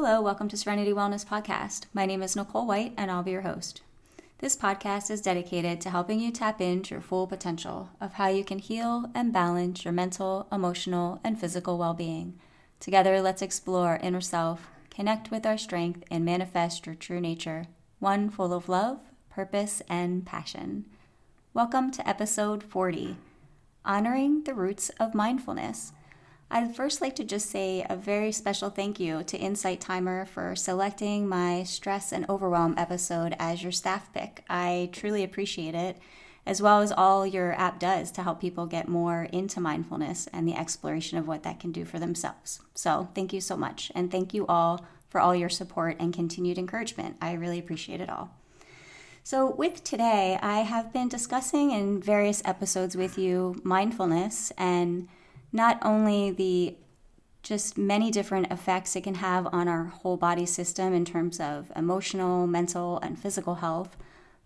Hello, welcome to Serenity Wellness Podcast. My name is Nicole White, and I'll be your host. This podcast is dedicated to helping you tap into your full potential of how you can heal and balance your mental, emotional, and physical well being. Together, let's explore inner self, connect with our strength, and manifest your true nature, one full of love, purpose, and passion. Welcome to episode 40 Honoring the Roots of Mindfulness. I'd first like to just say a very special thank you to Insight Timer for selecting my stress and overwhelm episode as your staff pick. I truly appreciate it, as well as all your app does to help people get more into mindfulness and the exploration of what that can do for themselves. So, thank you so much. And thank you all for all your support and continued encouragement. I really appreciate it all. So, with today, I have been discussing in various episodes with you mindfulness and not only the just many different effects it can have on our whole body system in terms of emotional, mental, and physical health,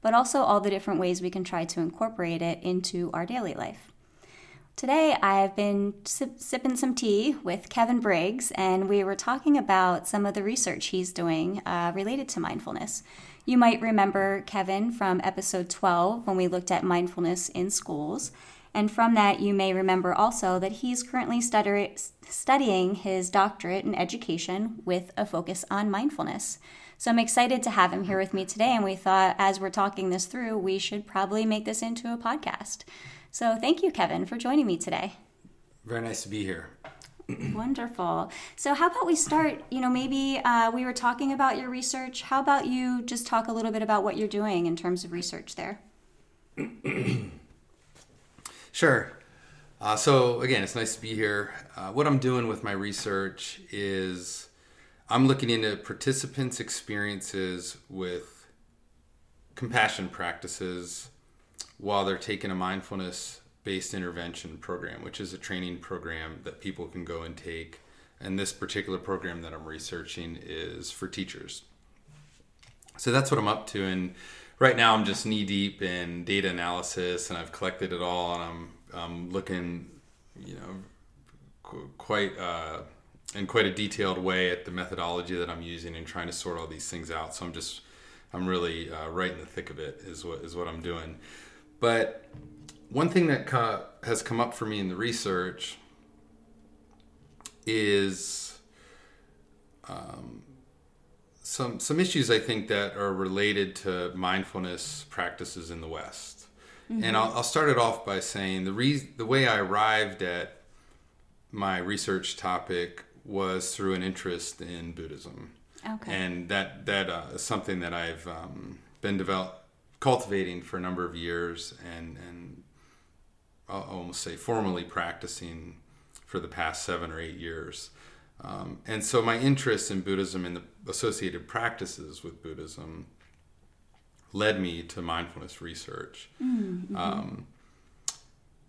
but also all the different ways we can try to incorporate it into our daily life. Today, I've been sip- sipping some tea with Kevin Briggs, and we were talking about some of the research he's doing uh, related to mindfulness. You might remember Kevin from episode 12 when we looked at mindfulness in schools. And from that, you may remember also that he's currently study- studying his doctorate in education with a focus on mindfulness. So I'm excited to have him here with me today. And we thought, as we're talking this through, we should probably make this into a podcast. So thank you, Kevin, for joining me today. Very nice to be here. Wonderful. So, how about we start? You know, maybe uh, we were talking about your research. How about you just talk a little bit about what you're doing in terms of research there? Sure. Uh, so again, it's nice to be here. Uh, what I'm doing with my research is I'm looking into participants' experiences with compassion practices while they're taking a mindfulness based intervention program, which is a training program that people can go and take. And this particular program that I'm researching is for teachers. So that's what I'm up to. And right now I'm just knee deep in data analysis and I've collected it all and I'm, I'm looking, you know, qu- quite uh, in quite a detailed way at the methodology that I'm using and trying to sort all these things out. So I'm just, I'm really uh, right in the thick of it is what is what I'm doing. But one thing that co- has come up for me in the research is um, some some issues I think that are related to mindfulness practices in the West. Mm-hmm. And I'll, I'll, start it off by saying the re- the way I arrived at my research topic was through an interest in Buddhism. Okay. And that that uh, is something that I've um, been develop cultivating for a number of years and and I'll almost say formally practicing for the past seven or eight years. Um, and so my interest in Buddhism and the associated practices with Buddhism led me to mindfulness research. Mm-hmm. Um,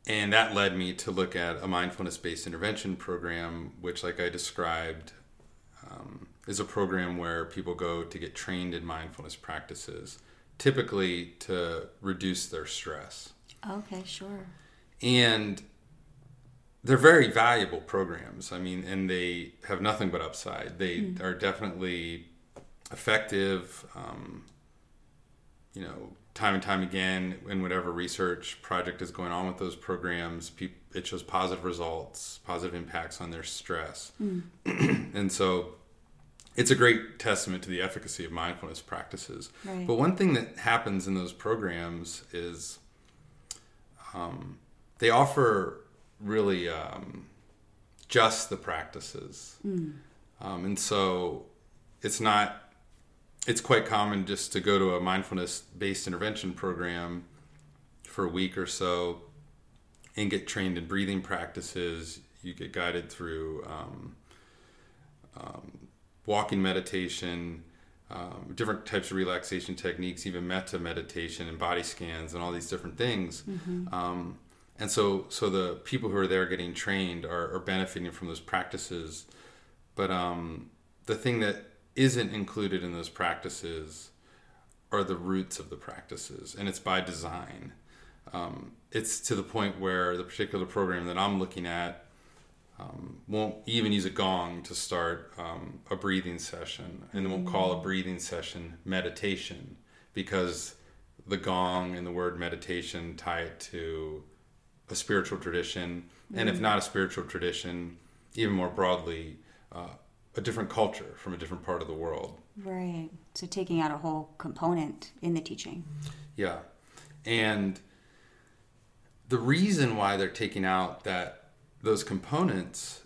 and that led me to look at a mindfulness based intervention program, which, like I described, um, is a program where people go to get trained in mindfulness practices, typically to reduce their stress. Okay, sure. And they're very valuable programs. I mean, and they have nothing but upside. They mm. are definitely effective. Um, you know, time and time again, in whatever research project is going on with those programs, it shows positive results, positive impacts on their stress, mm. and so it's a great testament to the efficacy of mindfulness practices. Right. But one thing that happens in those programs is um, they offer really um, just the practices. Mm. Um, and so it's not, it's quite common just to go to a mindfulness based intervention program for a week or so and get trained in breathing practices. You get guided through um, um walking meditation. Um, different types of relaxation techniques, even metta meditation and body scans, and all these different things. Mm-hmm. Um, and so so the people who are there getting trained are, are benefiting from those practices. But um, the thing that isn't included in those practices are the roots of the practices and it's by design. Um, it's to the point where the particular program that i'm looking at um, won't even use a gong to start um, a breathing session, and won't call a breathing session meditation because the gong and the word meditation tie it to a spiritual tradition, and if not a spiritual tradition, even more broadly, uh, a different culture from a different part of the world. Right. So taking out a whole component in the teaching. Yeah. And the reason why they're taking out that those components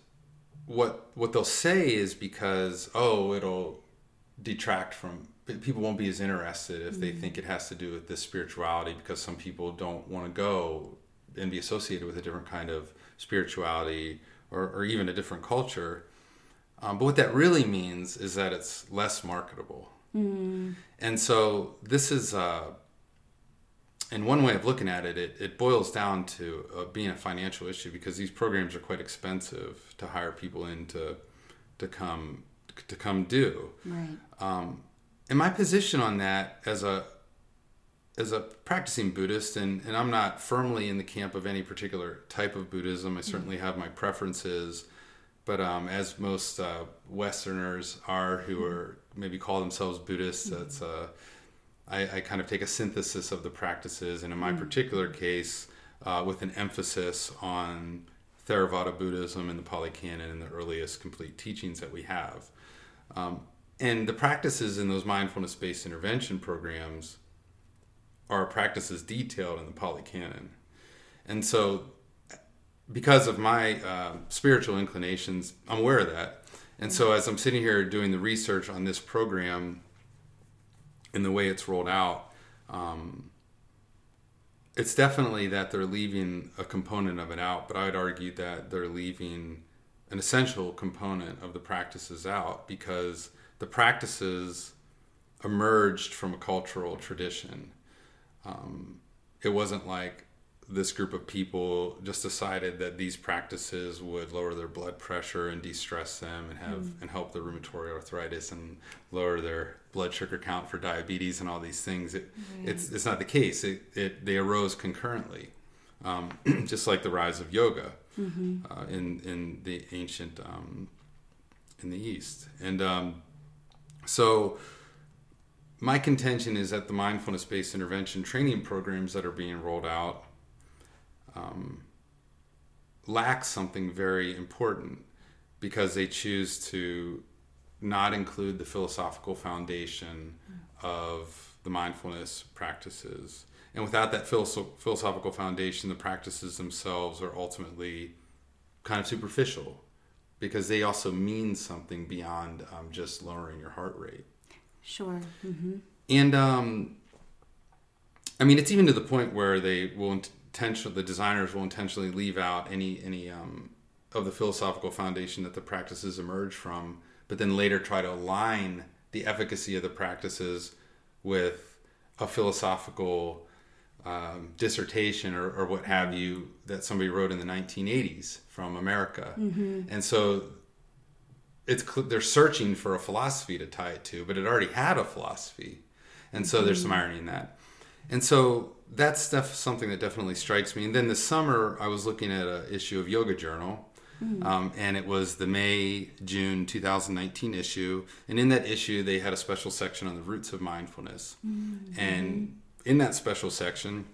what what they'll say is because oh it'll detract from people won't be as interested if they think it has to do with this spirituality because some people don't want to go and be associated with a different kind of spirituality or, or even a different culture um, but what that really means is that it's less marketable and so this is uh, in one way of looking at it, it, it boils down to uh, being a financial issue because these programs are quite expensive to hire people in to, to come to come do. Right. Um, and my position on that as a as a practicing Buddhist, and, and I'm not firmly in the camp of any particular type of Buddhism. I certainly have my preferences, but um, as most uh, Westerners are who are maybe call themselves Buddhists, that's uh, I, I kind of take a synthesis of the practices, and in my particular case, uh, with an emphasis on Theravada Buddhism and the Pali Canon and the earliest complete teachings that we have. Um, and the practices in those mindfulness based intervention programs are practices detailed in the Pali Canon. And so, because of my uh, spiritual inclinations, I'm aware of that. And so, as I'm sitting here doing the research on this program and the way it's rolled out, um, it's definitely that they're leaving a component of it out, but I'd argue that they're leaving an essential component of the practices out because the practices emerged from a cultural tradition. Um, it wasn't like this group of people just decided that these practices would lower their blood pressure and de-stress them and have and help their rheumatoid arthritis and lower their blood sugar count for diabetes and all these things. It, It's it's not the case. It, it they arose concurrently, um, just like the rise of yoga uh, in in the ancient um, in the East. And um, so my contention is that the mindfulness based intervention training programs that are being rolled out um, lack something very important because they choose to not include the philosophical foundation of the mindfulness practices. And without that philosophical foundation, the practices themselves are ultimately kind of superficial because they also mean something beyond um, just lowering your heart rate. Sure. hmm And um, I mean, it's even to the point where they will intentionally, the designers will intentionally leave out any any um, of the philosophical foundation that the practices emerge from, but then later try to align the efficacy of the practices with a philosophical um, dissertation or, or what have you that somebody wrote in the 1980s from America, and so it's they're searching for a philosophy to tie it to, but it already had a philosophy, and so there's some irony in that. And so that's def- something that definitely strikes me. And then this summer, I was looking at an issue of Yoga Journal, um, and it was the May June 2019 issue. And in that issue, they had a special section on the roots of mindfulness. And in that special section,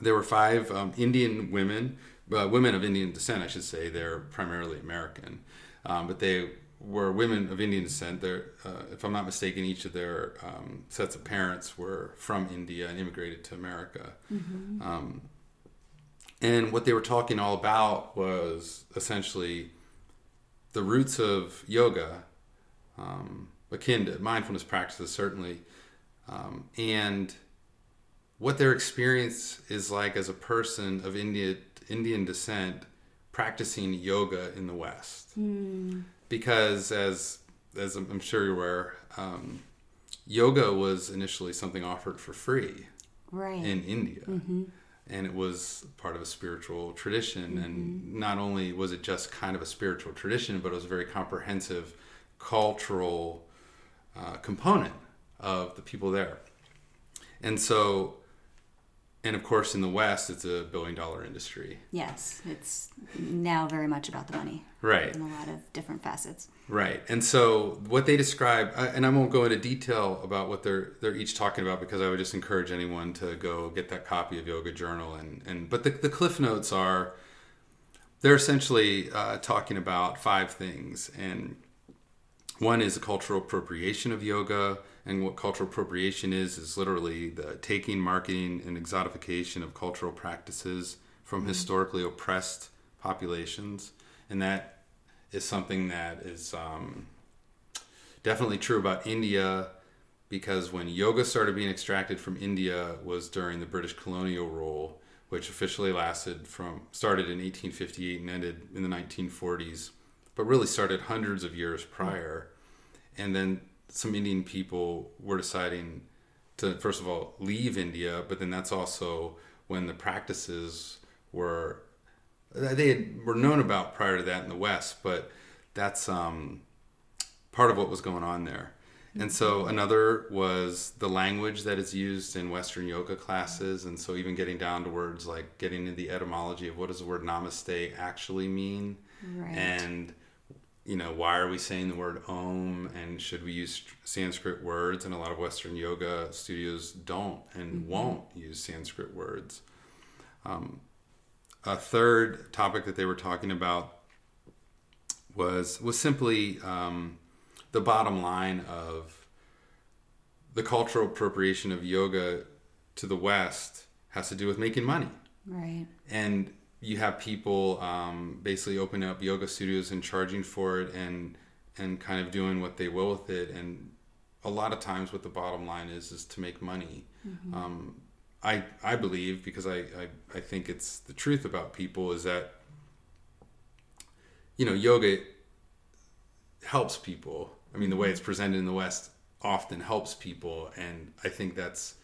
there were five um, Indian women, uh, women of Indian descent, I should say. They're primarily American, um, but they were women of Indian descent. They're, uh, if I'm not mistaken, each of their um, sets of parents were from India and immigrated to America. Um, and what they were talking all about was essentially the roots of yoga, um, akin to mindfulness practices, certainly, um, and what their experience is like as a person of India, Indian descent practicing yoga in the West. Because as as I'm sure you're aware, um, yoga was initially something offered for free Right. in India. And it was part of a spiritual tradition. And not only was it just kind of a spiritual tradition, but it was a very comprehensive cultural uh, component of the people there. And so, and of course, in the West, it's a billion dollar industry. Yes, it's now very much about the money. Right. In a lot of different facets. Right. And so what they describe, uh, and I won't go into detail about what they're they're each talking about because I would just encourage anyone to go get that copy of Yoga Journal. And and but the the cliff notes are they're essentially uh, talking about five things, and one is a cultural appropriation of yoga and what cultural appropriation is is literally the taking, marketing, and exotification of cultural practices from mm-hmm. historically oppressed populations, and that is something that is um, definitely true about India because when yoga started being extracted from India was during the British colonial rule, which officially lasted from started in 1858 and ended in the 1940s, but really started hundreds of years prior. And then some Indian people were deciding to first of all leave India, but then that's also when the practices were they had, were known about prior to that in the West, but that's um, part of what was going on there. And so mm-hmm. another was the language that is used in Western yoga classes, and so even getting down to words like getting into the etymology of what does the word namaste actually mean, right. and you know, why are we saying the word om and should we use Sanskrit words? And a lot of Western yoga studios don't and mm-hmm. won't use Sanskrit words. Um, a third topic that they were talking about was was simply um, the bottom line of the cultural appropriation of yoga to the West has to do with making money. Right. And you have people um, basically opening up yoga studios and charging for it and and kind of doing what they will with it. And a lot of times what the bottom line is is to make money. Mm-hmm. um, I, I believe because I, I, I think it's the truth about people is that you know yoga helps people. I mean the way it's presented in the west often helps people. And i think that's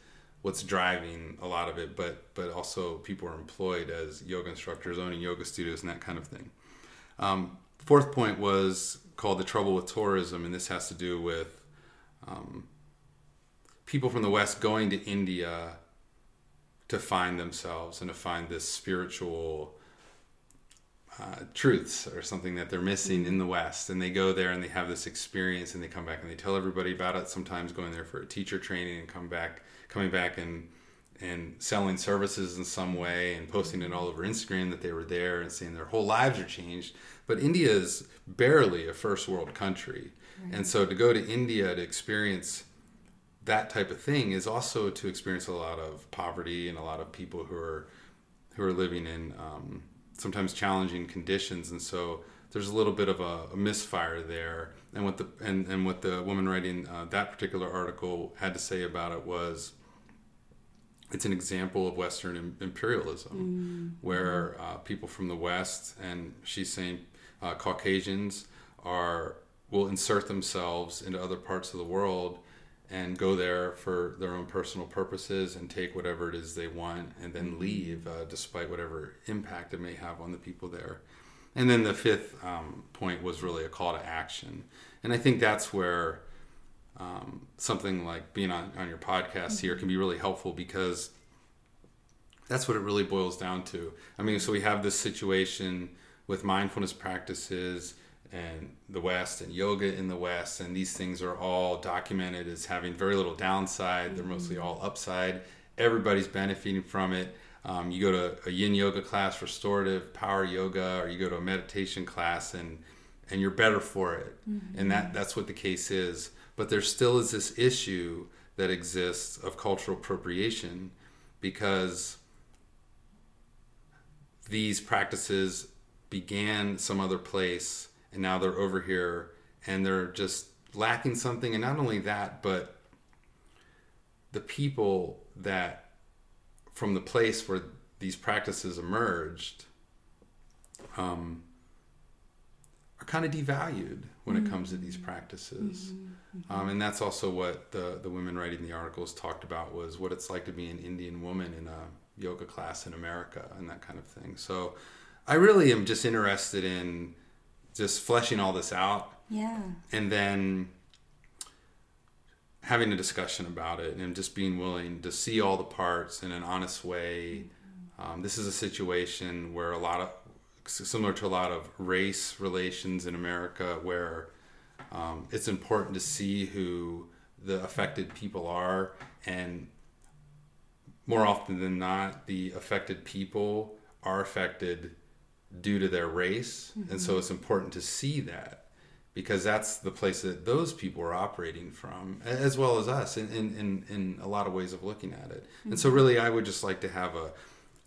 what's driving a lot of it, but but also people are employed as yoga instructors, owning yoga studios, and that kind of thing. Um, fourth point was called the trouble with tourism, and this has to do with um, people from the West going to India to find themselves and to find this spiritual uh, truths or something that they're missing in the West. And they go there and they have this experience and they come back and they tell everybody about it. Sometimes going there for a teacher training and come back coming back and and selling services in some way and posting it all over Instagram that they were there and saying their whole lives are changed. But India is barely a first world country. Right. And so to go to India to experience that type of thing is also to experience a lot of poverty and a lot of people who are who are living in um, sometimes challenging conditions. And so there's a little bit of a, a misfire there. And what the and, and what the woman writing uh, that particular article had to say about it was it's an example of Western imperialism, mm. where uh, people from the West and she's saying uh, Caucasians are will insert themselves into other parts of the world and go there for their own personal purposes and take whatever it is they want and then mm-hmm. leave, uh, despite whatever impact it may have on the people there. And then the fifth um, point was really a call to action, and I think that's where um, something like being on, on your podcast here can be really helpful because that's what it really boils down to. I mean, so we have this situation with mindfulness practices and the West and yoga in the West, and these things are all documented as having very little downside. They're mostly all upside. Everybody's benefiting from it. Um, you go to a yin yoga class, restorative power yoga, or you go to a meditation class, and and you're better for it. Mm-hmm. And that that's what the case is but there still is this issue that exists of cultural appropriation because these practices began some other place and now they're over here and they're just lacking something. And not only that but the people that from the place where these practices emerged um, are kind of devalued when mm-hmm. it comes to these practices. Mm-hmm. Um, and that's also what the, the women writing the articles talked about was what it's like to be an Indian woman in a yoga class in America and that kind of thing. So I really am just interested in just fleshing all this out. Yeah. And then having a discussion about it and just being willing to see all the parts in an honest way. Um, this is a situation where a lot of similar to a lot of race relations in America, where um, it's important to see who the affected people are, and more often than not, the affected people are affected due to their race, mm-hmm. and so mm-hmm. it's important to see that because that's the place that those people are operating from, as well as us, in in, in, in a lot of ways of looking at it. Mm-hmm. And so, mm-hmm. really, I would just like to have a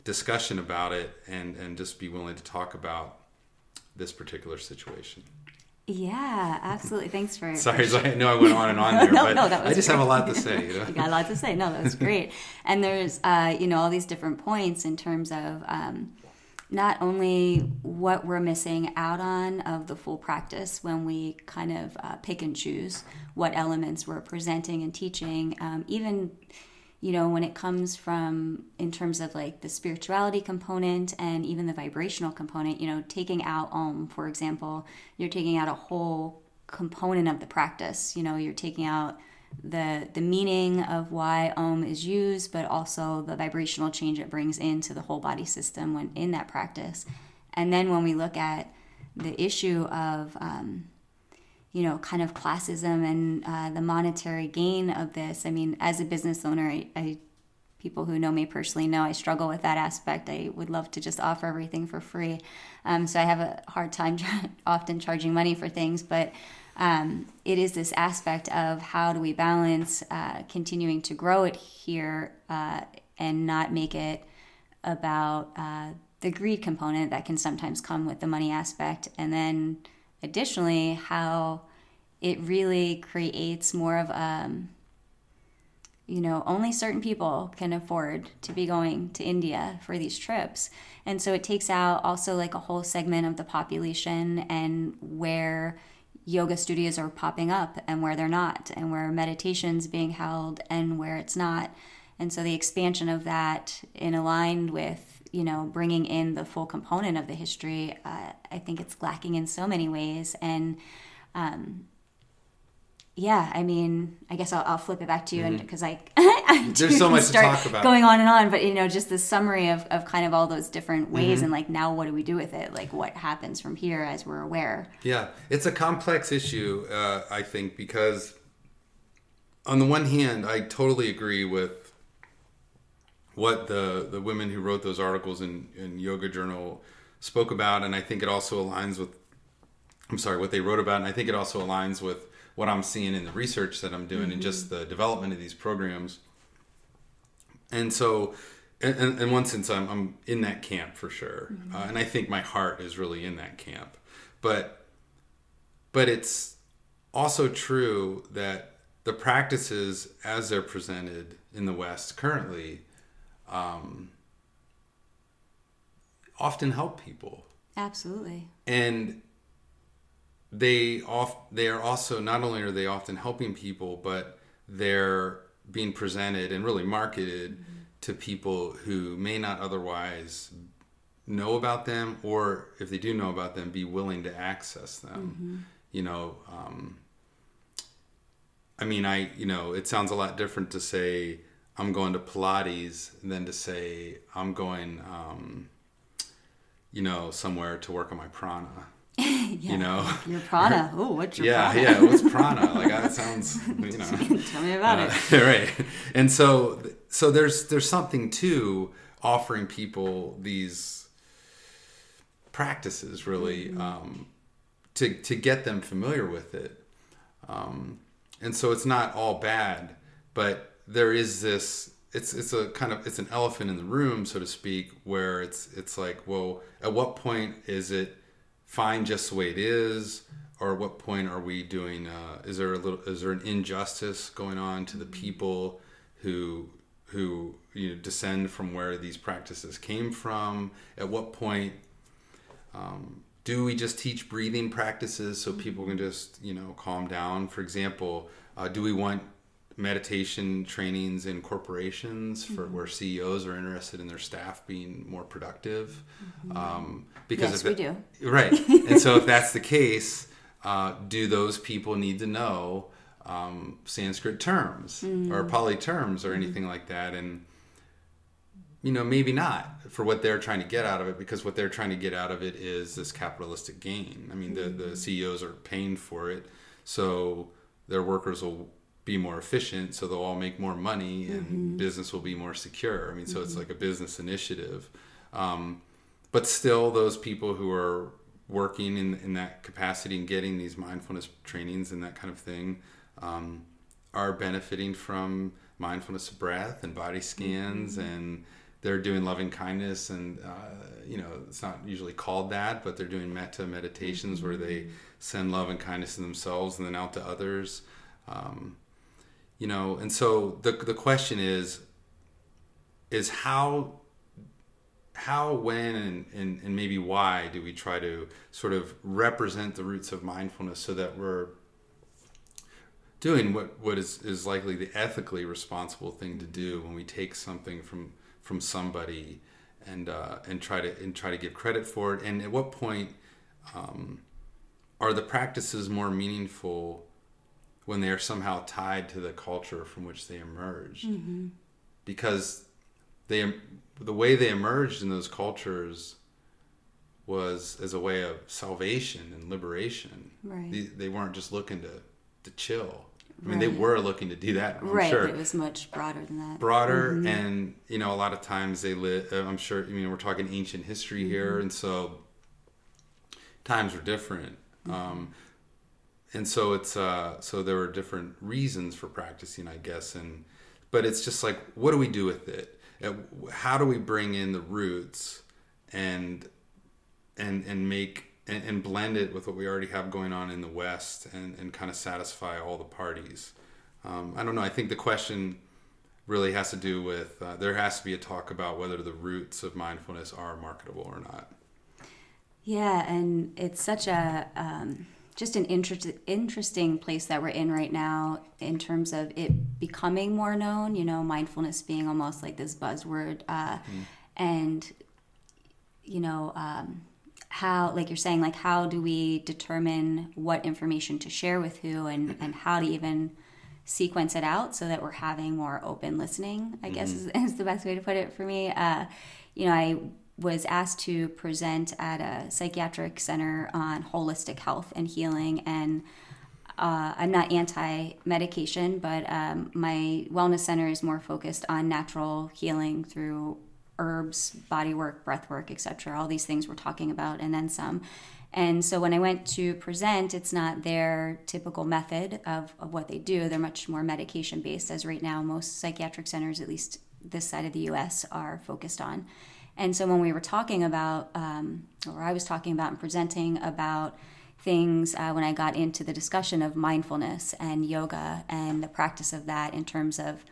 discussion about it and and just be willing to talk about this particular situation. Yeah, absolutely. Thanks for. Sorry, for... I know I went on and on there, no, but no, I just great. have a lot to say. You, know? you got a lot to say. No, that was great. and there's, uh, you know, all these different points in terms of um, not only what we're missing out on of the full practice when we kind of uh, pick and choose what elements we're presenting and teaching, um, even you know, when it comes from in terms of like the spirituality component and even the vibrational component, you know, taking out Om, for example, you're taking out a whole component of the practice. You know, you're taking out the the meaning of why Om is used, but also the vibrational change it brings into the whole body system when in that practice. And then when we look at the issue of um, you know, kind of classism and uh, the monetary gain of this. I mean, as a business owner, I, I, people who know me personally know I struggle with that aspect. I would love to just offer everything for free, um, so I have a hard time often charging money for things. But um, it is this aspect of how do we balance uh, continuing to grow it here uh, and not make it about uh, the greed component that can sometimes come with the money aspect, and then additionally how it really creates more of um, you know only certain people can afford to be going to india for these trips. And so it takes out also like a whole segment of the population and where yoga studios are popping up and where they're not and where meditation's being held and where it's not. And so the expansion of that in aligned with you know, bringing in the full component of the history, uh, I think it's lacking in so many ways. And um, yeah, I mean, I guess I'll, I'll flip it back to you, mm-hmm. and because I, I there's so much to talk about, going on and on. But you know, just the summary of, of kind of all those different ways, mm-hmm. and like now, what do we do with it? Like, what happens from here as we're aware? Yeah, it's a complex issue, uh, I think, because on the one hand, I totally agree with what the the women who wrote those articles in, in Yoga Journal spoke about, and I think it also aligns with I'm sorry what they wrote about, and I think it also aligns with what I'm seeing in the research that I'm doing mm-hmm. and just the development of these programs. And so, in, in one sense, I'm, I'm in that camp for sure, mm-hmm. uh, and I think my heart is really in that camp. But but it's also true that the practices as they're presented in the West currently um, often help people. Absolutely. And they off they are also not only are they often helping people, but they're being presented and really marketed mm-hmm. to people who may not otherwise know about them, or if they do know about them, be willing to access them. Mm-hmm. You know, um, I mean, I you know, it sounds a lot different to say I'm going to Pilates than to say I'm going, um, you know, somewhere to work on my prana. yeah, you know, your prana. Oh, what's your yeah, prana? yeah, yeah, what's prana? like that sounds, you know. Tell me about uh, it. right, and so so there's there's something to offering people these practices really mm-hmm. um, to to get them familiar with it, um, and so it's not all bad, but there is this it's it's a kind of it's an elephant in the room so to speak where it's it's like well at what point is it fine just the way it is? Or at what point are we doing uh, is there a little is there an injustice going on to the people who who you know descend from where these practices came from? At what point um, do we just teach breathing practices so people can just you know calm down? For example uh, do we want meditation trainings in corporations for mm-hmm. where CEOs are interested in their staff being more productive. Mm-hmm. Um, because yes, if it, we do. Right. and so if that's the case, uh, do those people need to know um, Sanskrit terms mm. or Pali terms or anything like that. And, you know, maybe not for what they're trying to get out of it because what they're trying to get out of it is this capitalistic gain. I mean, the, the mm-hmm. CEOs are paying for it. So their workers will be more efficient so they'll all make more money and mm-hmm. business will be more secure i mean so mm-hmm. it's like a business initiative um, but still those people who are working in, in that capacity and getting these mindfulness trainings and that kind of thing um, are benefiting from mindfulness of breath and body scans mm-hmm. and they're doing loving kindness and uh, you know it's not usually called that but they're doing metta meditations where they mm-hmm. send love and kindness to themselves and then out to others um, you know and so the, the question is is how how when and, and, and maybe why do we try to sort of represent the roots of mindfulness so that we're doing what, what is, is likely the ethically responsible thing to do when we take something from from somebody and uh, and try to and try to give credit for it? And at what point um, are the practices more meaningful when they are somehow tied to the culture from which they emerged mm-hmm. because they the way they emerged in those cultures was as a way of salvation and liberation right they, they weren't just looking to to chill I mean, right. they were looking to do that. I'm right, sure. it was much broader than that. Broader, mm-hmm. and you know, a lot of times they live. Uh, I'm sure. I mean, we're talking ancient history mm-hmm. here, and so times were different. Mm-hmm. Um, and so it's uh, so there were different reasons for practicing, I guess, and but it's just like, what do we do with it? How do we bring in the roots and and and make and, and blend it with what we already have going on in the West and, and kind of satisfy all the parties? Um, I don't know. I think the question really has to do with uh, there has to be a talk about whether the roots of mindfulness are marketable or not. Yeah, and it's such a um, just an inter- interesting place that we're in right now in terms of it becoming more known. You know, mindfulness being almost like this buzzword, uh, mm. and you know. Um, how like you're saying like how do we determine what information to share with who and and how to even sequence it out so that we're having more open listening i guess mm-hmm. is, is, the best way to put it for me uh, you know i was asked to present at a psychiatric center on holistic health and healing and uh, i'm not anti-medication but um, my wellness center is more focused on natural healing through herbs body work breath work etc all these things we're talking about and then some. And so when i went to present it's not their typical method of, of what they do. They're much more medication based as right now most psychiatric centers at least this side of the us are focused on and so when we were talking about, um, or I was talking about and presenting about things uh, when I got into the discussion of mindfulness and yoga and the practice of that in terms of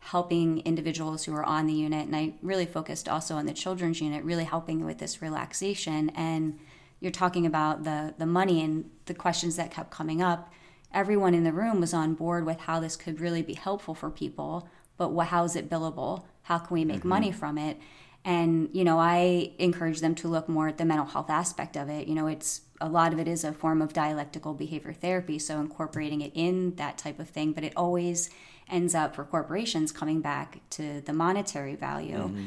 helping individuals who are on the unit, and I really focused also on the children's unit, really helping with this relaxation. And you're talking about the the money and the questions that kept coming up. Everyone in the room was on board with how this could really be helpful for people, but how is it billable? How can we make mm-hmm. money from it? And, you know, I encourage them to look more at the mental health aspect of it. You know, it's a lot of it is a form of dialectical behavior therapy, so incorporating it in that type of thing, but it always ends up for corporations coming back to the monetary value. Mm-hmm.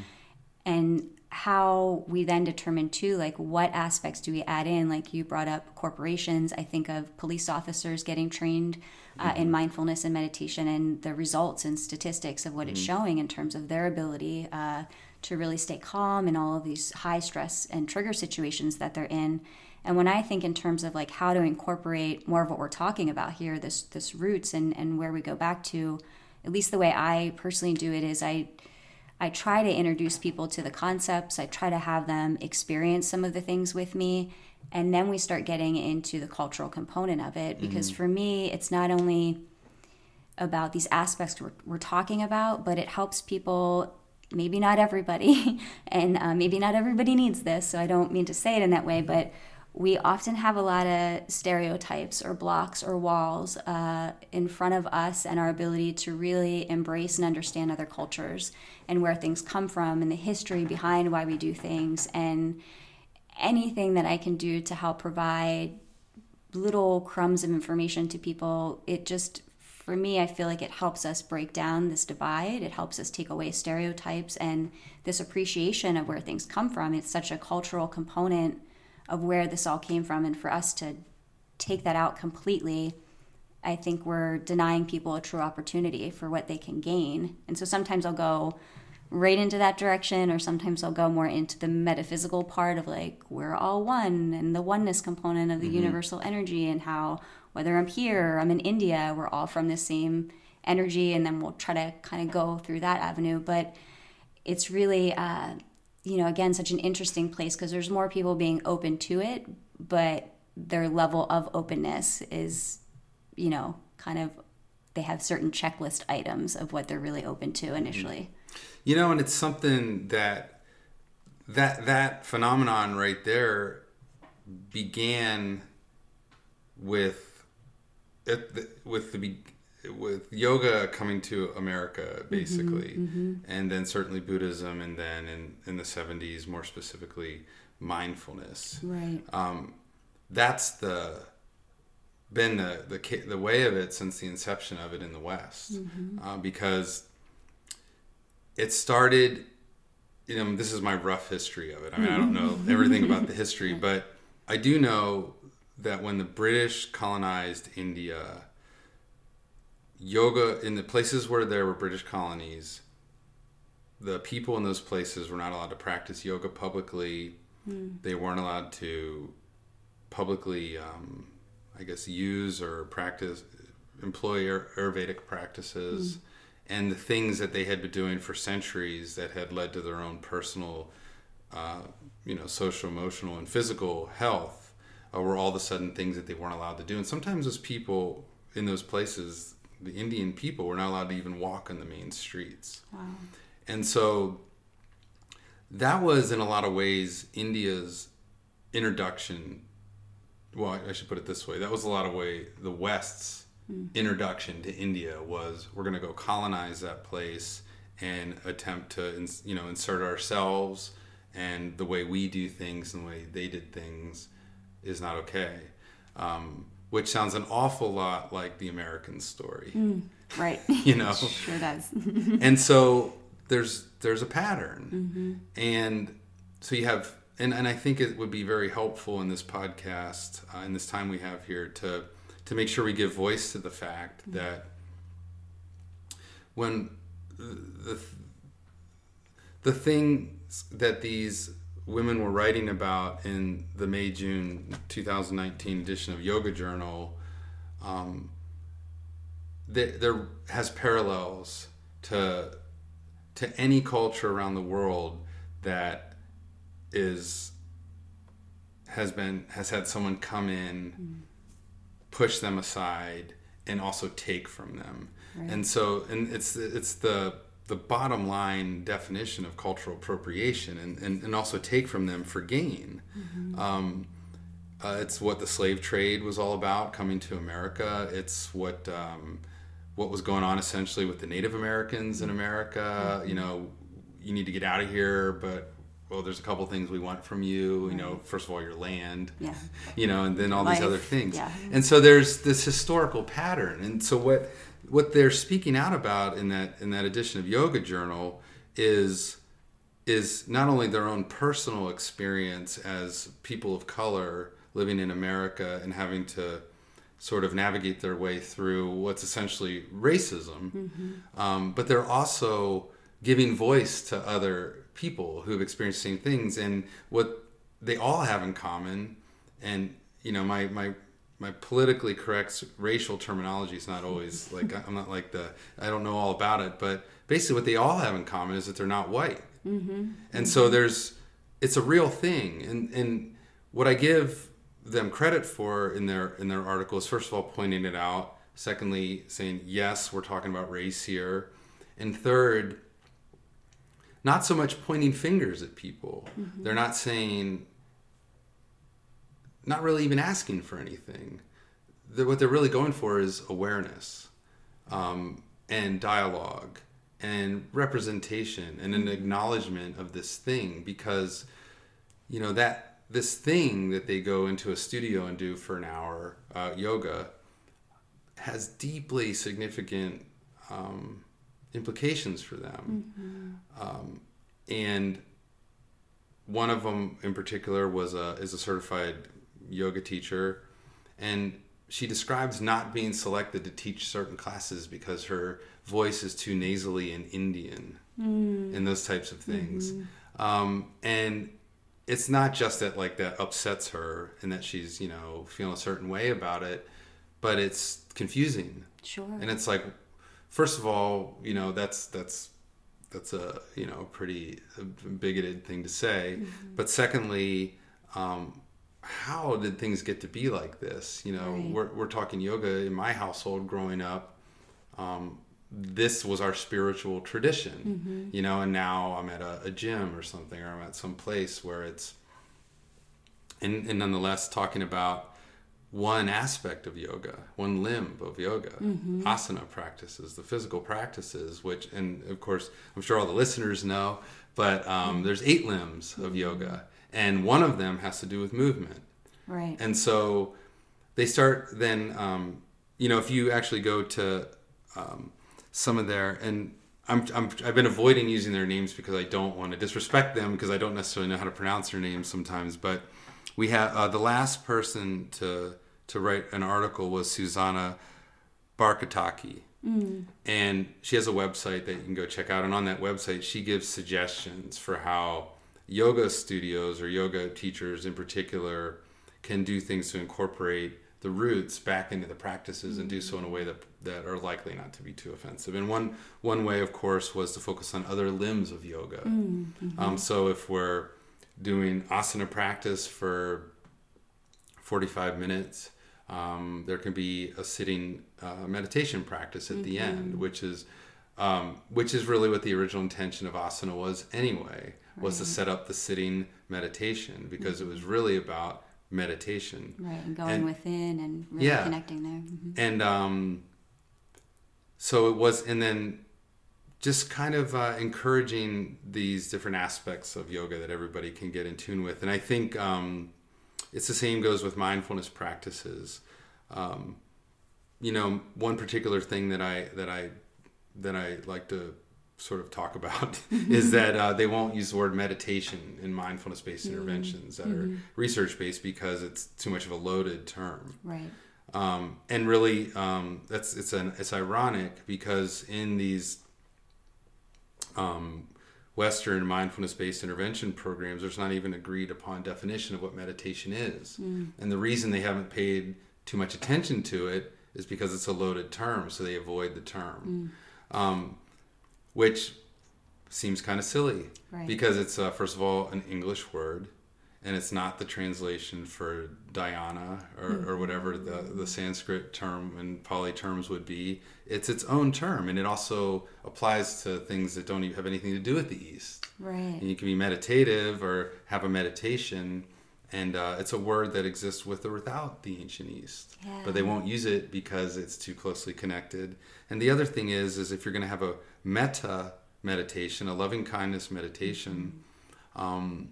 And how we then determine too like what aspects do we add in like you brought up corporations i think of police officers getting trained uh, mm-hmm. in mindfulness and meditation and the results and statistics of what mm-hmm. it's showing in terms of their ability uh, to really stay calm in all of these high stress and trigger situations that they're in. And when I think in terms of like how to incorporate more of what we're talking about here, this this roots and, and where we go back to, at least the way I personally do it is I I try to introduce people to the concepts. I try to have them experience some of the things with me. And then we start getting into the cultural component of it. Because mm-hmm. for me, it's not only about these aspects we're, we're talking about, but it helps people maybe not everybody, and uh, maybe not everybody needs this, so I don't mean to say it in that way, but we often have a lot of stereotypes or blocks or walls uh, in front of us and our ability to really embrace and understand other cultures and where things come from and the history behind why we do things and anything that I can do to help provide little crumbs of information to people, it just for me, I feel like it helps us break down this divide. It helps us take away stereotypes and this appreciation of where things come from. It's such a cultural component of where this all came from. And for us to take that out completely, I think we're denying people a true opportunity for what they can gain. And so sometimes I'll go right into that direction, or sometimes I'll go more into the metaphysical part of like, we're all one and the oneness component of the mm-hmm. universal energy, and how whether I'm here or I'm in India, we're all from the same energy. And then we'll try to kind of go through that avenue. But it's really, uh, you know, again, such an interesting place because there's more people being open to it, but their level of openness is, you know, kind of they have certain checklist items of what they're really open to initially. You know, and it's something that that that phenomenon right there began with the, with the with yoga coming to America mm-hmm, basically, mm-hmm, mm-hmm. and then certainly Buddhism, and then in in the seventies more specifically mindfulness. Right. Um, that's the been the, the the way of it since the inception of it in the West, mm-hmm. uh, because it started. You know, this is my rough history of it. I mean, I don't know mm-hmm. everything about the history, but I do know that when the British colonized India, yoga in the places where there were British colonies, the people in those places were not allowed to practice yoga publicly. Mm. They weren't allowed to publicly, um, I guess, use or practice, employ Ayurvedic practices. Mm. And the things that they had been doing for centuries that had led to their own personal, uh, you know, social, emotional, and physical health uh, were all of a sudden things that they weren't allowed to do. And sometimes those people in those places, the Indian people, were not allowed to even walk on the main streets. Wow. And so that was, in a lot of ways, India's introduction well, I should put it this way. That was a lot of way the West's mm. introduction to India was we're going to go colonize that place and attempt to you know insert ourselves and the way we do things and the way they did things is not okay. Um, which sounds an awful lot like the American story. Mm, right. you know. sure does. and so there's there's a pattern. Mm-hmm. And so you have and, and I think it would be very helpful in this podcast, uh, in this time we have here, to to make sure we give voice to the fact mm-hmm. that when the the things that these women were writing about in the May June 2019 edition of Yoga Journal, um, there, there has parallels to to any culture around the world that is has been has had someone come in mm. push them aside and also take from them right. and so and it's it's the the bottom line definition of cultural appropriation and, and, and also take from them for gain mm-hmm. um, uh, it's what the slave trade was all about coming to america it's what um, what was going on essentially with the native americans in america mm-hmm. you know you need to get out of here but well, there's a couple things we want from you. You know, first of all, your land. Yeah. You know, and then all Life. these other things. Yeah. And so there's this historical pattern. And so what what they're speaking out about in that in that edition of Yoga Journal is is not only their own personal experience as people of color living in America and having to sort of navigate their way through what's essentially racism, mm-hmm. um, but they're also giving voice to other people who have experienced the same things and what they all have in common and you know my my my politically correct racial terminology is not always like I'm not like the I don't know all about it, but basically what they all have in common is that they're not white, mm-hmm. and mm-hmm. so there's it's a real thing, and and what I give them credit for in their in their article is first of all pointing it out, secondly saying yes we're talking about race here, and third not so much pointing fingers at people. Mm-hmm. They're not saying, not really even asking for anything. They're, what they're really going for is awareness um, and dialogue and representation and an acknowledgement of this thing because, you know, that this thing that they go into a studio and do for an hour, uh, yoga, has deeply significant um, implications for them. Um, and one of them in particular was a is a certified yoga teacher, and she describes not being selected to teach certain classes because her voice is too nasally and Indian and those types of things. Um, and it's not just that like that upsets her and that she's you know feeling a certain way about it, but it's confusing. Sure. And it's like, first of all, you know that's that's that's a you know pretty bigoted thing to say. But secondly, um, how did things get to be like this? You know, Right. we're we're talking yoga in my household growing up. Um, this was our spiritual tradition, you know, and now I'm at a, a gym or something, or I'm at some place where it's, and, and nonetheless talking about one aspect of yoga, one limb of yoga, asana practices, the physical practices, which, and of course, I'm sure all the listeners know, but um, there's eight limbs of yoga, and one of them has to do with movement. right. And so they start then, um, you know, if you actually go to um, some of their, and I'm, I'm, I've been avoiding using their names because I don't want to disrespect them because I don't necessarily know how to pronounce their names sometimes. But we have uh, the last person to to write an article was Susanna Barkataki. And she has a website that you can go check out. And on that website, she gives suggestions for how yoga studios or yoga teachers in particular can do things to incorporate the roots back into the practices and do so in a way that that are likely not to be too offensive. And one one way, of course, was to focus on other limbs of yoga. Um, so if we're doing asana practice for 45 minutes. Um, there can be a sitting uh, meditation practice at the end, which is um, which is really what the original intention of asana was anyway, was to set up the sitting meditation because it was really about meditation. right. And going and- within and really Yeah. connecting there. Mhm. And um, so it was, and then just kind of uh, encouraging these different aspects of yoga that everybody can get in tune with. And I think um, it's the same goes with mindfulness practices. Um, you know, one particular thing that I that I that I like to sort of talk about is that uh, they won't use the word meditation in mindfulness based interventions that are research based because it's too much of a loaded term. Right. um, and really um, that's it's an it's ironic because in these um, Western mindfulness based intervention programs, there's not even agreed upon definition of what meditation is, and the reason they haven't paid too much attention to it is because it's a loaded term, so they avoid the term, um, which seems kind of silly Right. because it's uh, first of all an English word, and it's not the translation for dhyana or, or whatever the, the Sanskrit term and Pali terms would be. It's its own term, and it also applies to things that don't even have anything to do with the East. Right. And you can be meditative or have a meditation, and uh, it's a word that exists with or without the ancient East. Yeah. But they won't use it because it's too closely connected. And the other thing is, is if you're going to have a metta meditation, a loving kindness meditation, um,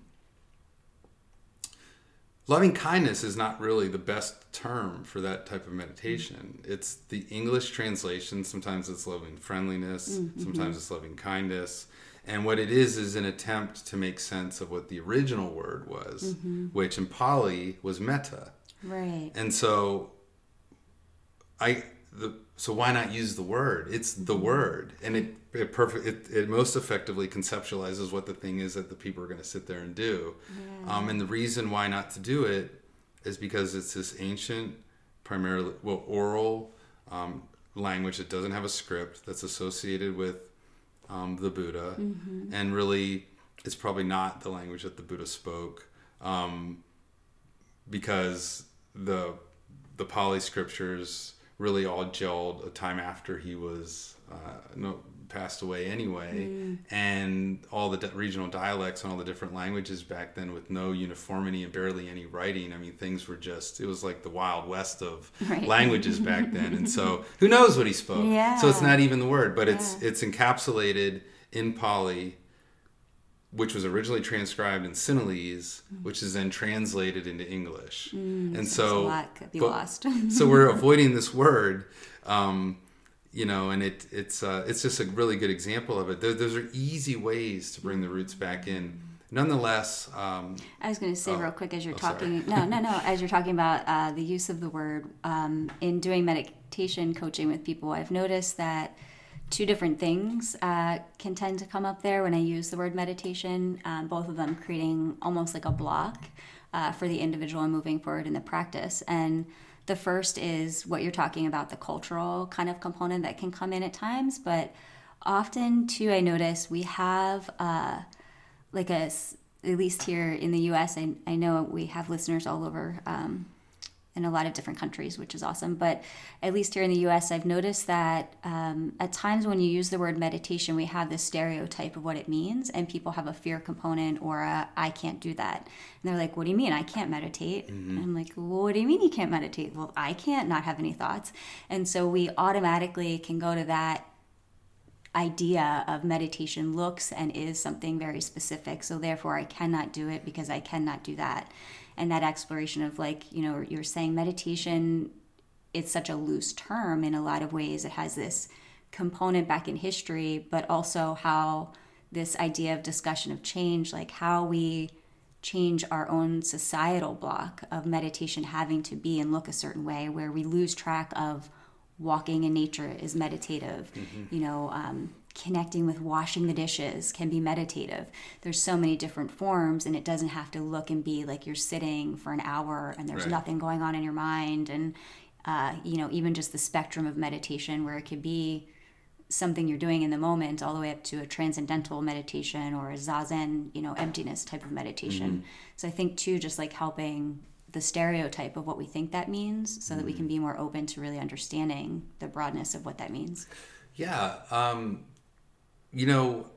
loving kindness is not really the best term for that type of meditation. It's the English translation. Sometimes it's loving friendliness, sometimes it's loving kindness. And what it is is an attempt to make sense of what the original word was, which in Pali was metta. Right. And so I the so why not use the word? It's the word, and it it perfect it, it most effectively conceptualizes what the thing is that the people are going to sit there and do. Um, and the reason why not to do it is because it's this ancient, primarily well oral um, language that doesn't have a script that's associated with um, the Buddha, and really it's probably not the language that the Buddha spoke. Um, because the the Pali scriptures really all gelled a time after he was uh, no, passed away anyway, mm. and all the di- regional dialects and all the different languages back then with no uniformity and barely any writing. I mean, things were just it was like the wild west of Right. languages back then, and so who knows what he spoke? So it's not even the word, but it's Yeah. it's encapsulated in Pali which was originally transcribed in Sinhalese, mm. which is then translated into English. Mm, and a so, be but- lost. so we're avoiding this word Um, you know, and it it's uh, it's just a really good example of it. Those, those are easy ways to bring the roots back in. Nonetheless, um, I was going to say Oh. real quick as you're Oh, sorry. talking. No, no, no. As you're talking about uh, the use of the word um, in doing meditation coaching with people, I've noticed that two different things uh, can tend to come up there when I use the word meditation. Um, both of them creating almost like a block uh, for the individual moving forward in the practice. And the first is what you're talking about, the cultural kind of component that can come in at times, but often too, I notice we have. Uh, like a at least here in the U.S. I, I know we have listeners all over um, in a lot of different countries, which is awesome. But at least here in the U.S., I've noticed that um, at times when you use the word meditation, we have this stereotype of what it means, and people have a fear component or a I can't do that, and they're like, "What do you mean I can't meditate?" And I'm like, well, "What do you mean you can't meditate?" Well, I can't not have any thoughts, and so we automatically can go to that idea of meditation looks and is something very specific. So therefore, I cannot do it because I cannot do that. And that exploration of like, you know, you're saying meditation, it's such a loose term in a lot of ways. It has this component back in history, but also how this idea of discussion of change, like how we change our own societal block of meditation having to be and look a certain way, where we lose track of walking in nature is meditative. You know, um, connecting with washing the dishes can be meditative. There's so many different forms, and it doesn't have to look and be like you're sitting for an hour and there's Right. nothing going on in your mind. And, uh, you know, even just the spectrum of meditation where it could be something you're doing in the moment all the way up to a transcendental meditation or a zazen you know emptiness type of meditation so i think too just like helping the stereotype of what we think that means so that we can be more open to really understanding the broadness of what that means Yeah. Um, you know,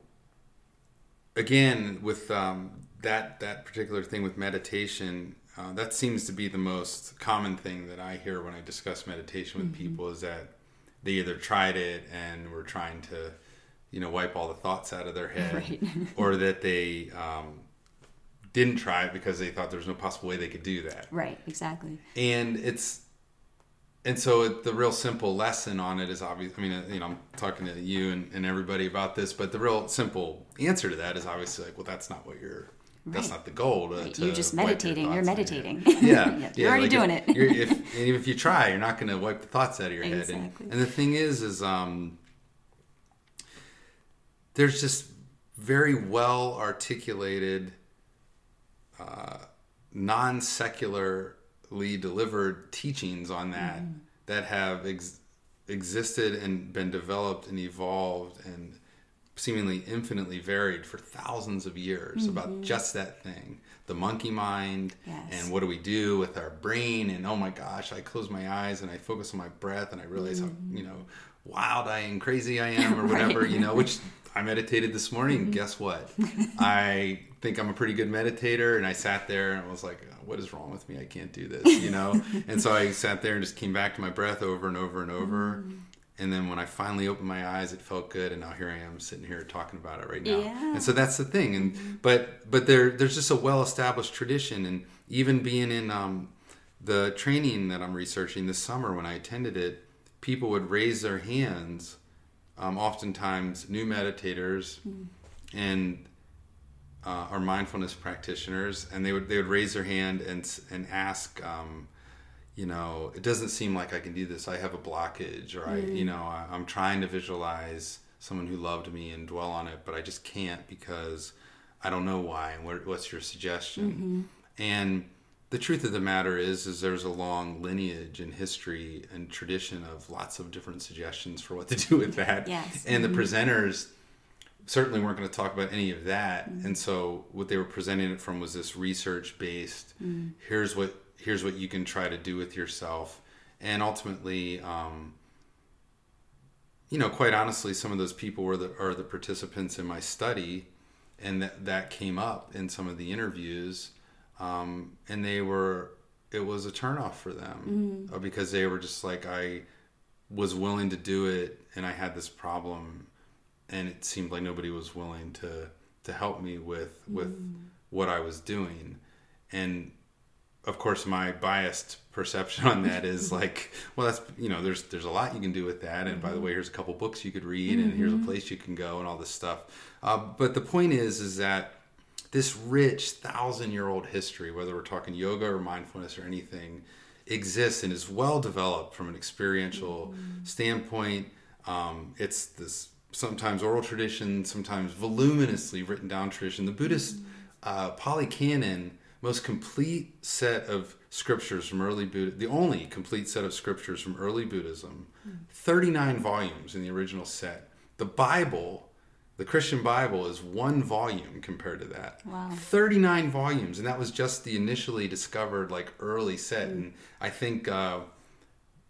again, with um, that that particular thing with meditation, uh, that seems to be the most common thing that I hear when I discuss meditation with people is that they either tried it and were trying to, you know, wipe all the thoughts out of their head, Right. or that they um, didn't try it because they thought there was no possible way they could do that. Right exactly. And it's and so it, the real simple lesson on it is obvious i mean uh, you know i'm talking to you and, and everybody about this but the real simple answer to that is obviously like well that's not what you're that's not the goal to, Right. You're just your meditating. You're of your meditating. yeah, Yeah, you're already like doing if, it. you're, if and even if you try you're not going to wipe the thoughts out of your head and, Exactly. and the thing is is um there's just very well articulated uh, non-secularly delivered teachings on that Mm-hmm. that have ex- existed and been developed and evolved and seemingly infinitely varied for thousands of years about just that thing the monkey mind Mm-hmm. Yes. and what do we do with our brain and oh my gosh i close my eyes and i focus on my breath and i realize how you know wild i and crazy i am or whatever you know which i meditated this morning. And guess what? I think i'm a pretty good meditator and i sat there and I was like uh, what is wrong with me? I can't do this you know? And so i sat there and just came back to my breath over and over and over. Mm-hmm. And then when I finally opened my eyes, it felt good, and now here I am sitting here talking about it right now. Yeah. And so that's the thing. And mm-hmm. but but there there's just a well established tradition, and even being in um, the training that I'm researching this summer when I attended it, people would raise their hands, um, oftentimes new meditators, and uh, or mindfulness practitioners, and they would they would raise their hand and and ask. Um, you know, it doesn't seem like I can do this. I have a blockage, or I, you know, I, I'm trying to visualize someone who loved me and dwell on it, but I just can't because I don't know why. And what, what's your suggestion? And the truth of the matter is, is there's a long lineage and history and tradition of lots of different suggestions for what to do with that. Yes. And the mm-hmm. presenters certainly weren't going to talk about any of that. Mm-hmm. And so what they were presenting it from was this research based. Mm. Here's what here's what you can try to do with yourself, and ultimately, um, you know, quite honestly, some of those people were the are the participants in my study, and that that came up in some of the interviews, um, and they were it was a turnoff for them uh, because they were just like I was willing to do it, and I had this problem, and it seemed like nobody was willing to to help me with with what I was doing, and of course, my biased perception on that is like, well, that's you know, there's there's a lot you can do with that, and by the way, here's a couple books you could read, and here's a place you can go, and all this stuff. Uh, but the point is, is that this rich thousand year old history, whether we're talking yoga or mindfulness or anything, exists and is well developed from an experiential standpoint. Um, it's this sometimes oral tradition, sometimes voluminously written down tradition. The Buddhist uh, Pali Canon, most complete set of scriptures from early Buddha, the only complete set of scriptures from early Buddhism, 39 volumes in the original set. The Bible, the Christian Bible, is one volume compared to that. Wow. 39 volumes, and that was just the initially discovered, like, early set. And I think. Uh,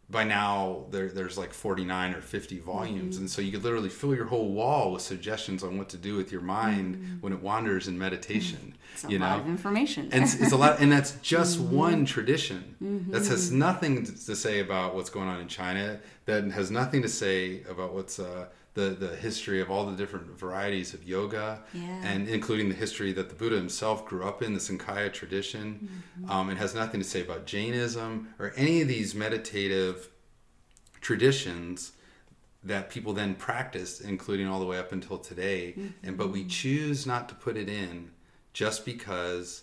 by now there, there's like 49 or 50 volumes Mm-hmm. and so you could literally fill your whole wall with suggestions on what to do with your mind Mm-hmm. when it wanders in meditation It's a you lot know of information. and it's, it's a lot and that's just Mm-hmm. one tradition that has nothing to say about what's going on in china that has nothing to say about what's uh, the, the history of all the different varieties of yoga Yeah. and including the history that the buddha himself grew up in the sankhya tradition. Mm-hmm. um, it has nothing to say about jainism or any of these meditative traditions that people then practice including all the way up until today. And but we choose not to put it in just because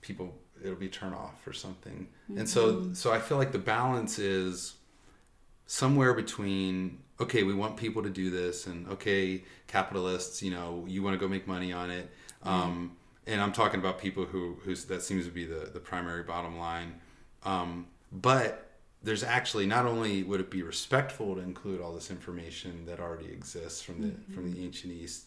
people it'll be turn off or something. And so so i feel like the balance is somewhere between okay we want people to do this and okay capitalists you know you want to go make money on it. Um, and i'm talking about people who who's that seems to be the the primary bottom line. Um, but there's actually not only would it be respectful to include all this information that already exists from the from the ancient east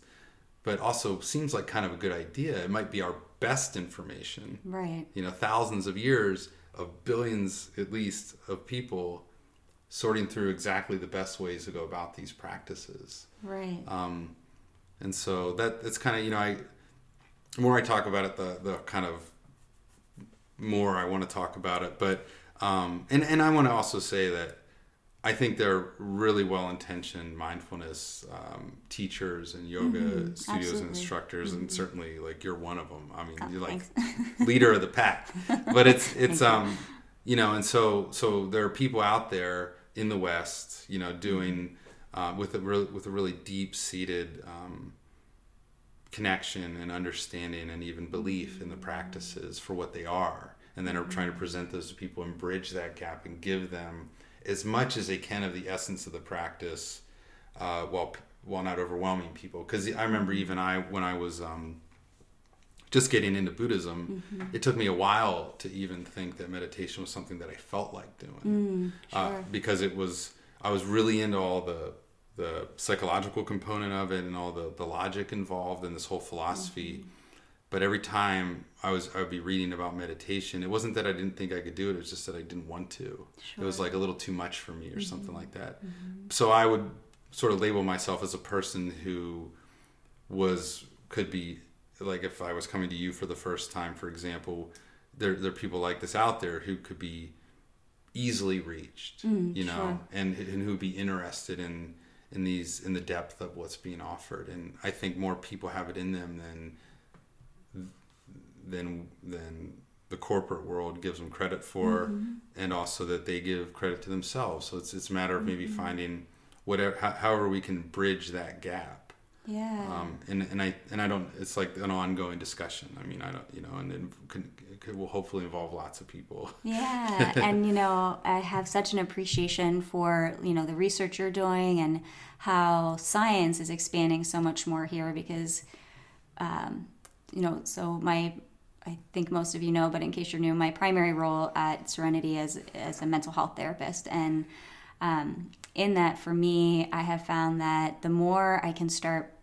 but also seems like kind of a good idea. It might be our best information. Right. you know thousands of years of billions at least of people sorting through exactly the best ways to go about these practices. Right. um, and so that that's kind of you know I the more I talk about it the the kind of more I want to talk about it. But um, and and I want to also say that I think they're really well intentioned mindfulness um, teachers and yoga studios Mm-hmm. absolutely. and instructors and certainly like you're one of them I mean Oh, you're like leader of the pack. But it's it's um you know and so so there are people out there in the west you know doing uh, with a real with a really deep seated um, connection and understanding and even belief in the practices for what they are. And then are trying to present those to people and bridge that gap and give them as much as they can of the essence of the practice uh, while while not overwhelming people. Because I remember even I when I was um, just getting into Buddhism, mm-hmm. it took me a while to even think that meditation was something that I felt like doing, mm, uh, sure. because it was I was really into all the the psychological component of it and all the the logic involved in this whole philosophy. Mm-hmm. But every time I was I would be reading about meditation, it wasn't that I didn't think I could do it; it was just that I didn't want to. It was like a little too much for me or mm-hmm. something like that. So I would sort of label myself as a person who was could be like if I was coming to you for the first time, for example, there there are people like this out there who could be easily reached, mm, you know, sure. and and who'd be interested in in these in the depth of what's being offered. And I think more people have it in them than than than the corporate world gives them credit for, mm-hmm. and also that they give credit to themselves. So it's it's a matter of maybe mm-hmm. finding whatever however we can bridge that gap Yeah. um, and and I and I don't. It's like an ongoing discussion. I mean, I don't, you know, and it, can, it will hopefully involve lots of people. Yeah, and you know, I have such an appreciation for you know the research you're doing and how science is expanding so much more here because, um, you know, so my I think most of you know, but in case you're new, my primary role at Serenity is as a mental health therapist, and um, in that, for me, I have found that the more I can start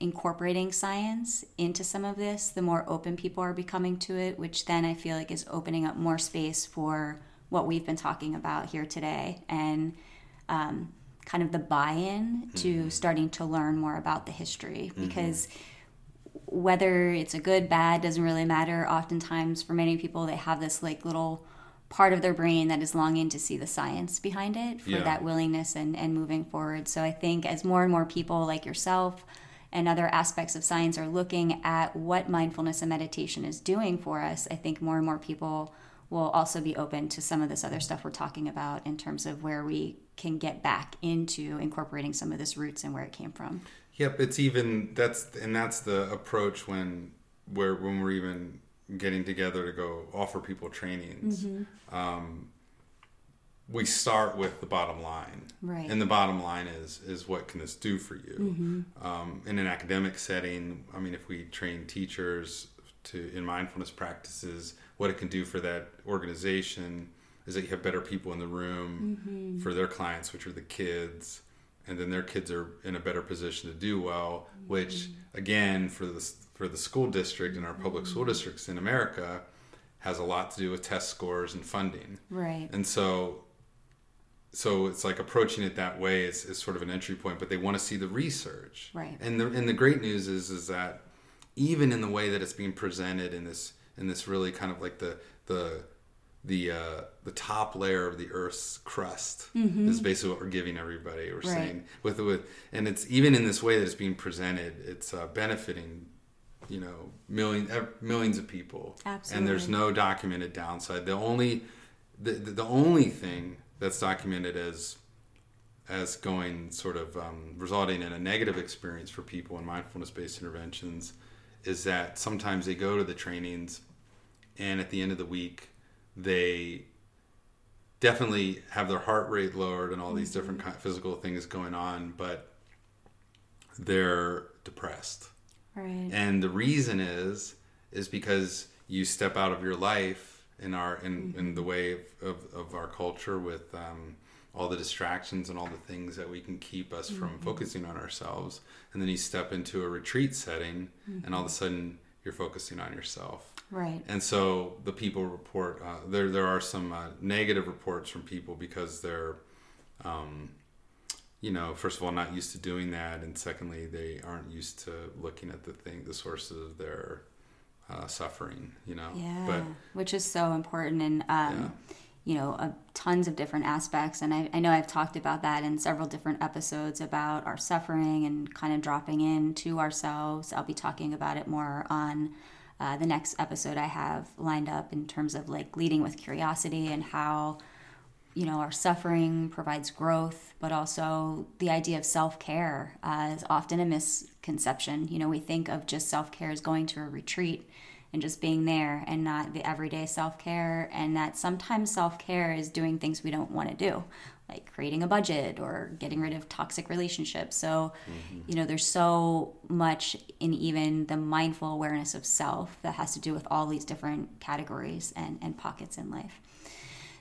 incorporating science into some of this, the more open people are becoming to it, which then I feel like is opening up more space for what we've been talking about here today and um, kind of the buy in to starting to learn more about the history. Because whether it's a good bad doesn't really matter. Oftentimes for many people they have this like little part of their brain that is longing to see the science behind it for Yeah. that willingness and, and moving forward. So i think as more and more people like yourself and other aspects of science are looking at what mindfulness and meditation is doing for us, I think more and more people will also be open to some of this other stuff we're talking about in terms of where we can get back into incorporating some of this roots and where it came from. Yep, it's even that's and that's the approach when where when we're even getting together to go offer people trainings. Mm-hmm. Um, we start with the bottom line, right? And the bottom line is is what can this do for you mm-hmm. um, in an academic setting? I mean, if we train teachers to in mindfulness practices, what it can do for that organization is that you have better people in the room mm-hmm. for their clients, which are the kids, and then their kids are in a better position to do well. Mm-hmm. Which again, for the for the school district and our public school mm-hmm. districts in America, has a lot to do with test scores and funding. Right. And so so it's like approaching it that way is, is sort of an entry point but they want to see the research right and the and the great news is is that even in the way that it's being presented in this in this really kind of like the the the uh, the top layer of the Earth's crust mm-hmm. is basically what we're giving everybody. We're right. saying with with and it's even in this way that it's being presented, it's uh, benefiting you know millions millions of people. Absolutely. And there's no documented downside. The only the, the only thing that's documented as as going sort of um, resulting in a negative experience for people in mindfulness based interventions is that sometimes they go to the trainings and at the end of the week they definitely have their heart rate lowered and all these mm-hmm. different physical things going on but they're depressed right and the reason is is because you step out of your life in our in, mm-hmm. in the way of, of, of our culture with um, all the distractions and all the things that we can keep us mm-hmm. from focusing on ourselves and then you step into a retreat setting mm-hmm. and all of a mm-hmm. sudden you're focusing on yourself right and so the people report uh, there there are some uh, negative reports from people because they're um, you know first of all not used to doing that and secondly they aren't used to looking at the thing the sources of their uh, suffering, you know. Yeah, but, which is so important and, um, yeah. you know, uh, tons of different aspects. And I, I, know I've talked about that in several different episodes about our suffering and kind of dropping into ourselves. I'll be talking about it more on uh, the next episode I have lined up in terms of like leading with curiosity and how you know our suffering provides growth but also the idea of self-care uh, is often a misconception. You know we think of just self-care as going to a retreat and just being there and not the everyday self-care and that sometimes self-care is doing things we don't want to do like creating a budget or getting rid of toxic relationships. So mm-hmm. you know there's so much in even the mindful awareness of self that has to do with all these different categories and, and pockets in life.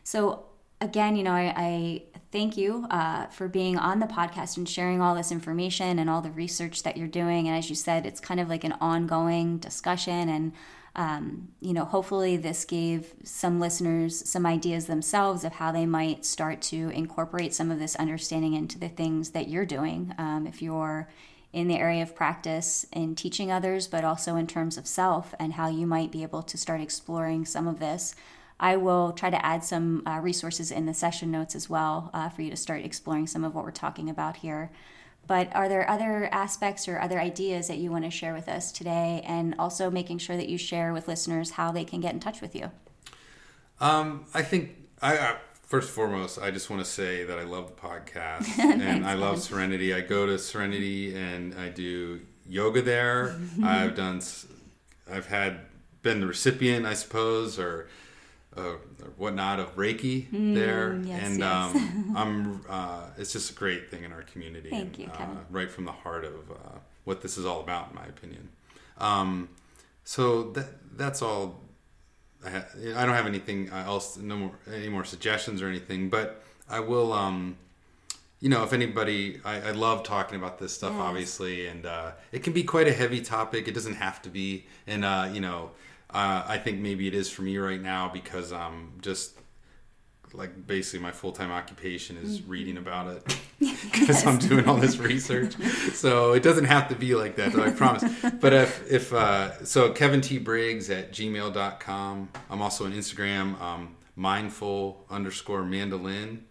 So again, you know, I, I thank you uh, for being on the podcast and sharing all this information and all the research that you're doing. And as you said, it's kind of like an ongoing discussion. And, um, you know, hopefully this gave some listeners some ideas themselves of how they might start to incorporate some of this understanding into the things that you're doing. Um, if you're in the area of practice in teaching others, but also in terms of self and how you might be able to start exploring some of this I will try to add some uh, resources in the session notes as well uh, for you to start exploring some of what we're talking about here. But are there other aspects or other ideas that you want to share with us today? And also making sure that you share with listeners how they can get in touch with you. Um, I think I, uh, first and foremost, I just want to say that I love the podcast and Thanks, I love Serenity. I go to Serenity and I do yoga there. I've done, I've had been the recipient, I suppose, or uh, whatnot of Reiki mm, there, yes, and yes. Um, I'm. Uh, it's just a great thing in our community. Thank and, you, Kevin. Uh, right from the heart of uh, what this is all about, in my opinion. Um, so that that's all. I, ha- I don't have anything else, no more any more suggestions or anything, but I will. Um, you know, if anybody, I, I, love talking about this stuff, yes. obviously, and uh, it can be quite a heavy topic. It doesn't have to be, and uh, you know uh, I think maybe it is for me right now because I'm just like basically my full time occupation is mm-hmm. reading about it because yes. I'm doing all this research. so it doesn't have to be like that, though, I promise. But if, if uh, so, Kevin T. Briggs at gmail.com. I'm also on Instagram, um, mindful underscore mandolin.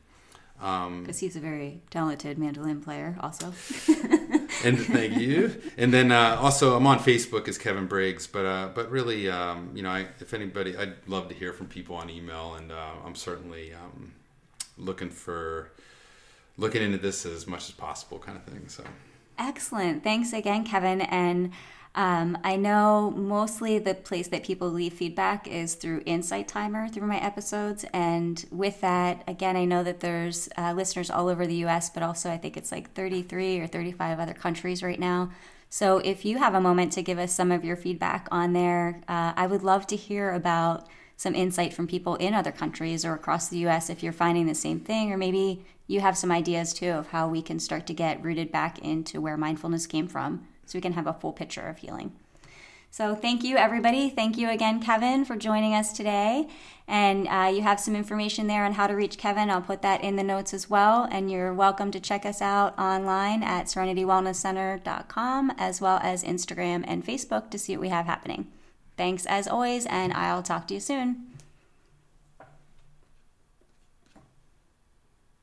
Because um, he's a very talented mandolin player, also. and thank you. And then uh, also, I'm on Facebook as Kevin Briggs. But uh, but really, um, you know, I, if anybody, I'd love to hear from people on email, and uh, I'm certainly um, looking for looking into this as much as possible, kind of thing. So excellent. Thanks again, Kevin, and. Um, I know mostly the place that people leave feedback is through Insight Timer through my episodes. And with that, again, I know that there's uh, listeners all over the US, but also I think it's like 33 or 35 other countries right now. So if you have a moment to give us some of your feedback on there, uh, I would love to hear about some insight from people in other countries or across the US if you're finding the same thing, or maybe you have some ideas too of how we can start to get rooted back into where mindfulness came from so we can have a full picture of healing. So, thank you, everybody. Thank you again, Kevin, for joining us today. And uh, you have some information there on how to reach Kevin. I'll put that in the notes as well. And you're welcome to check us out online at serenitywellnesscenter.com as well as Instagram and Facebook to see what we have happening. Thanks as always, and I'll talk to you soon.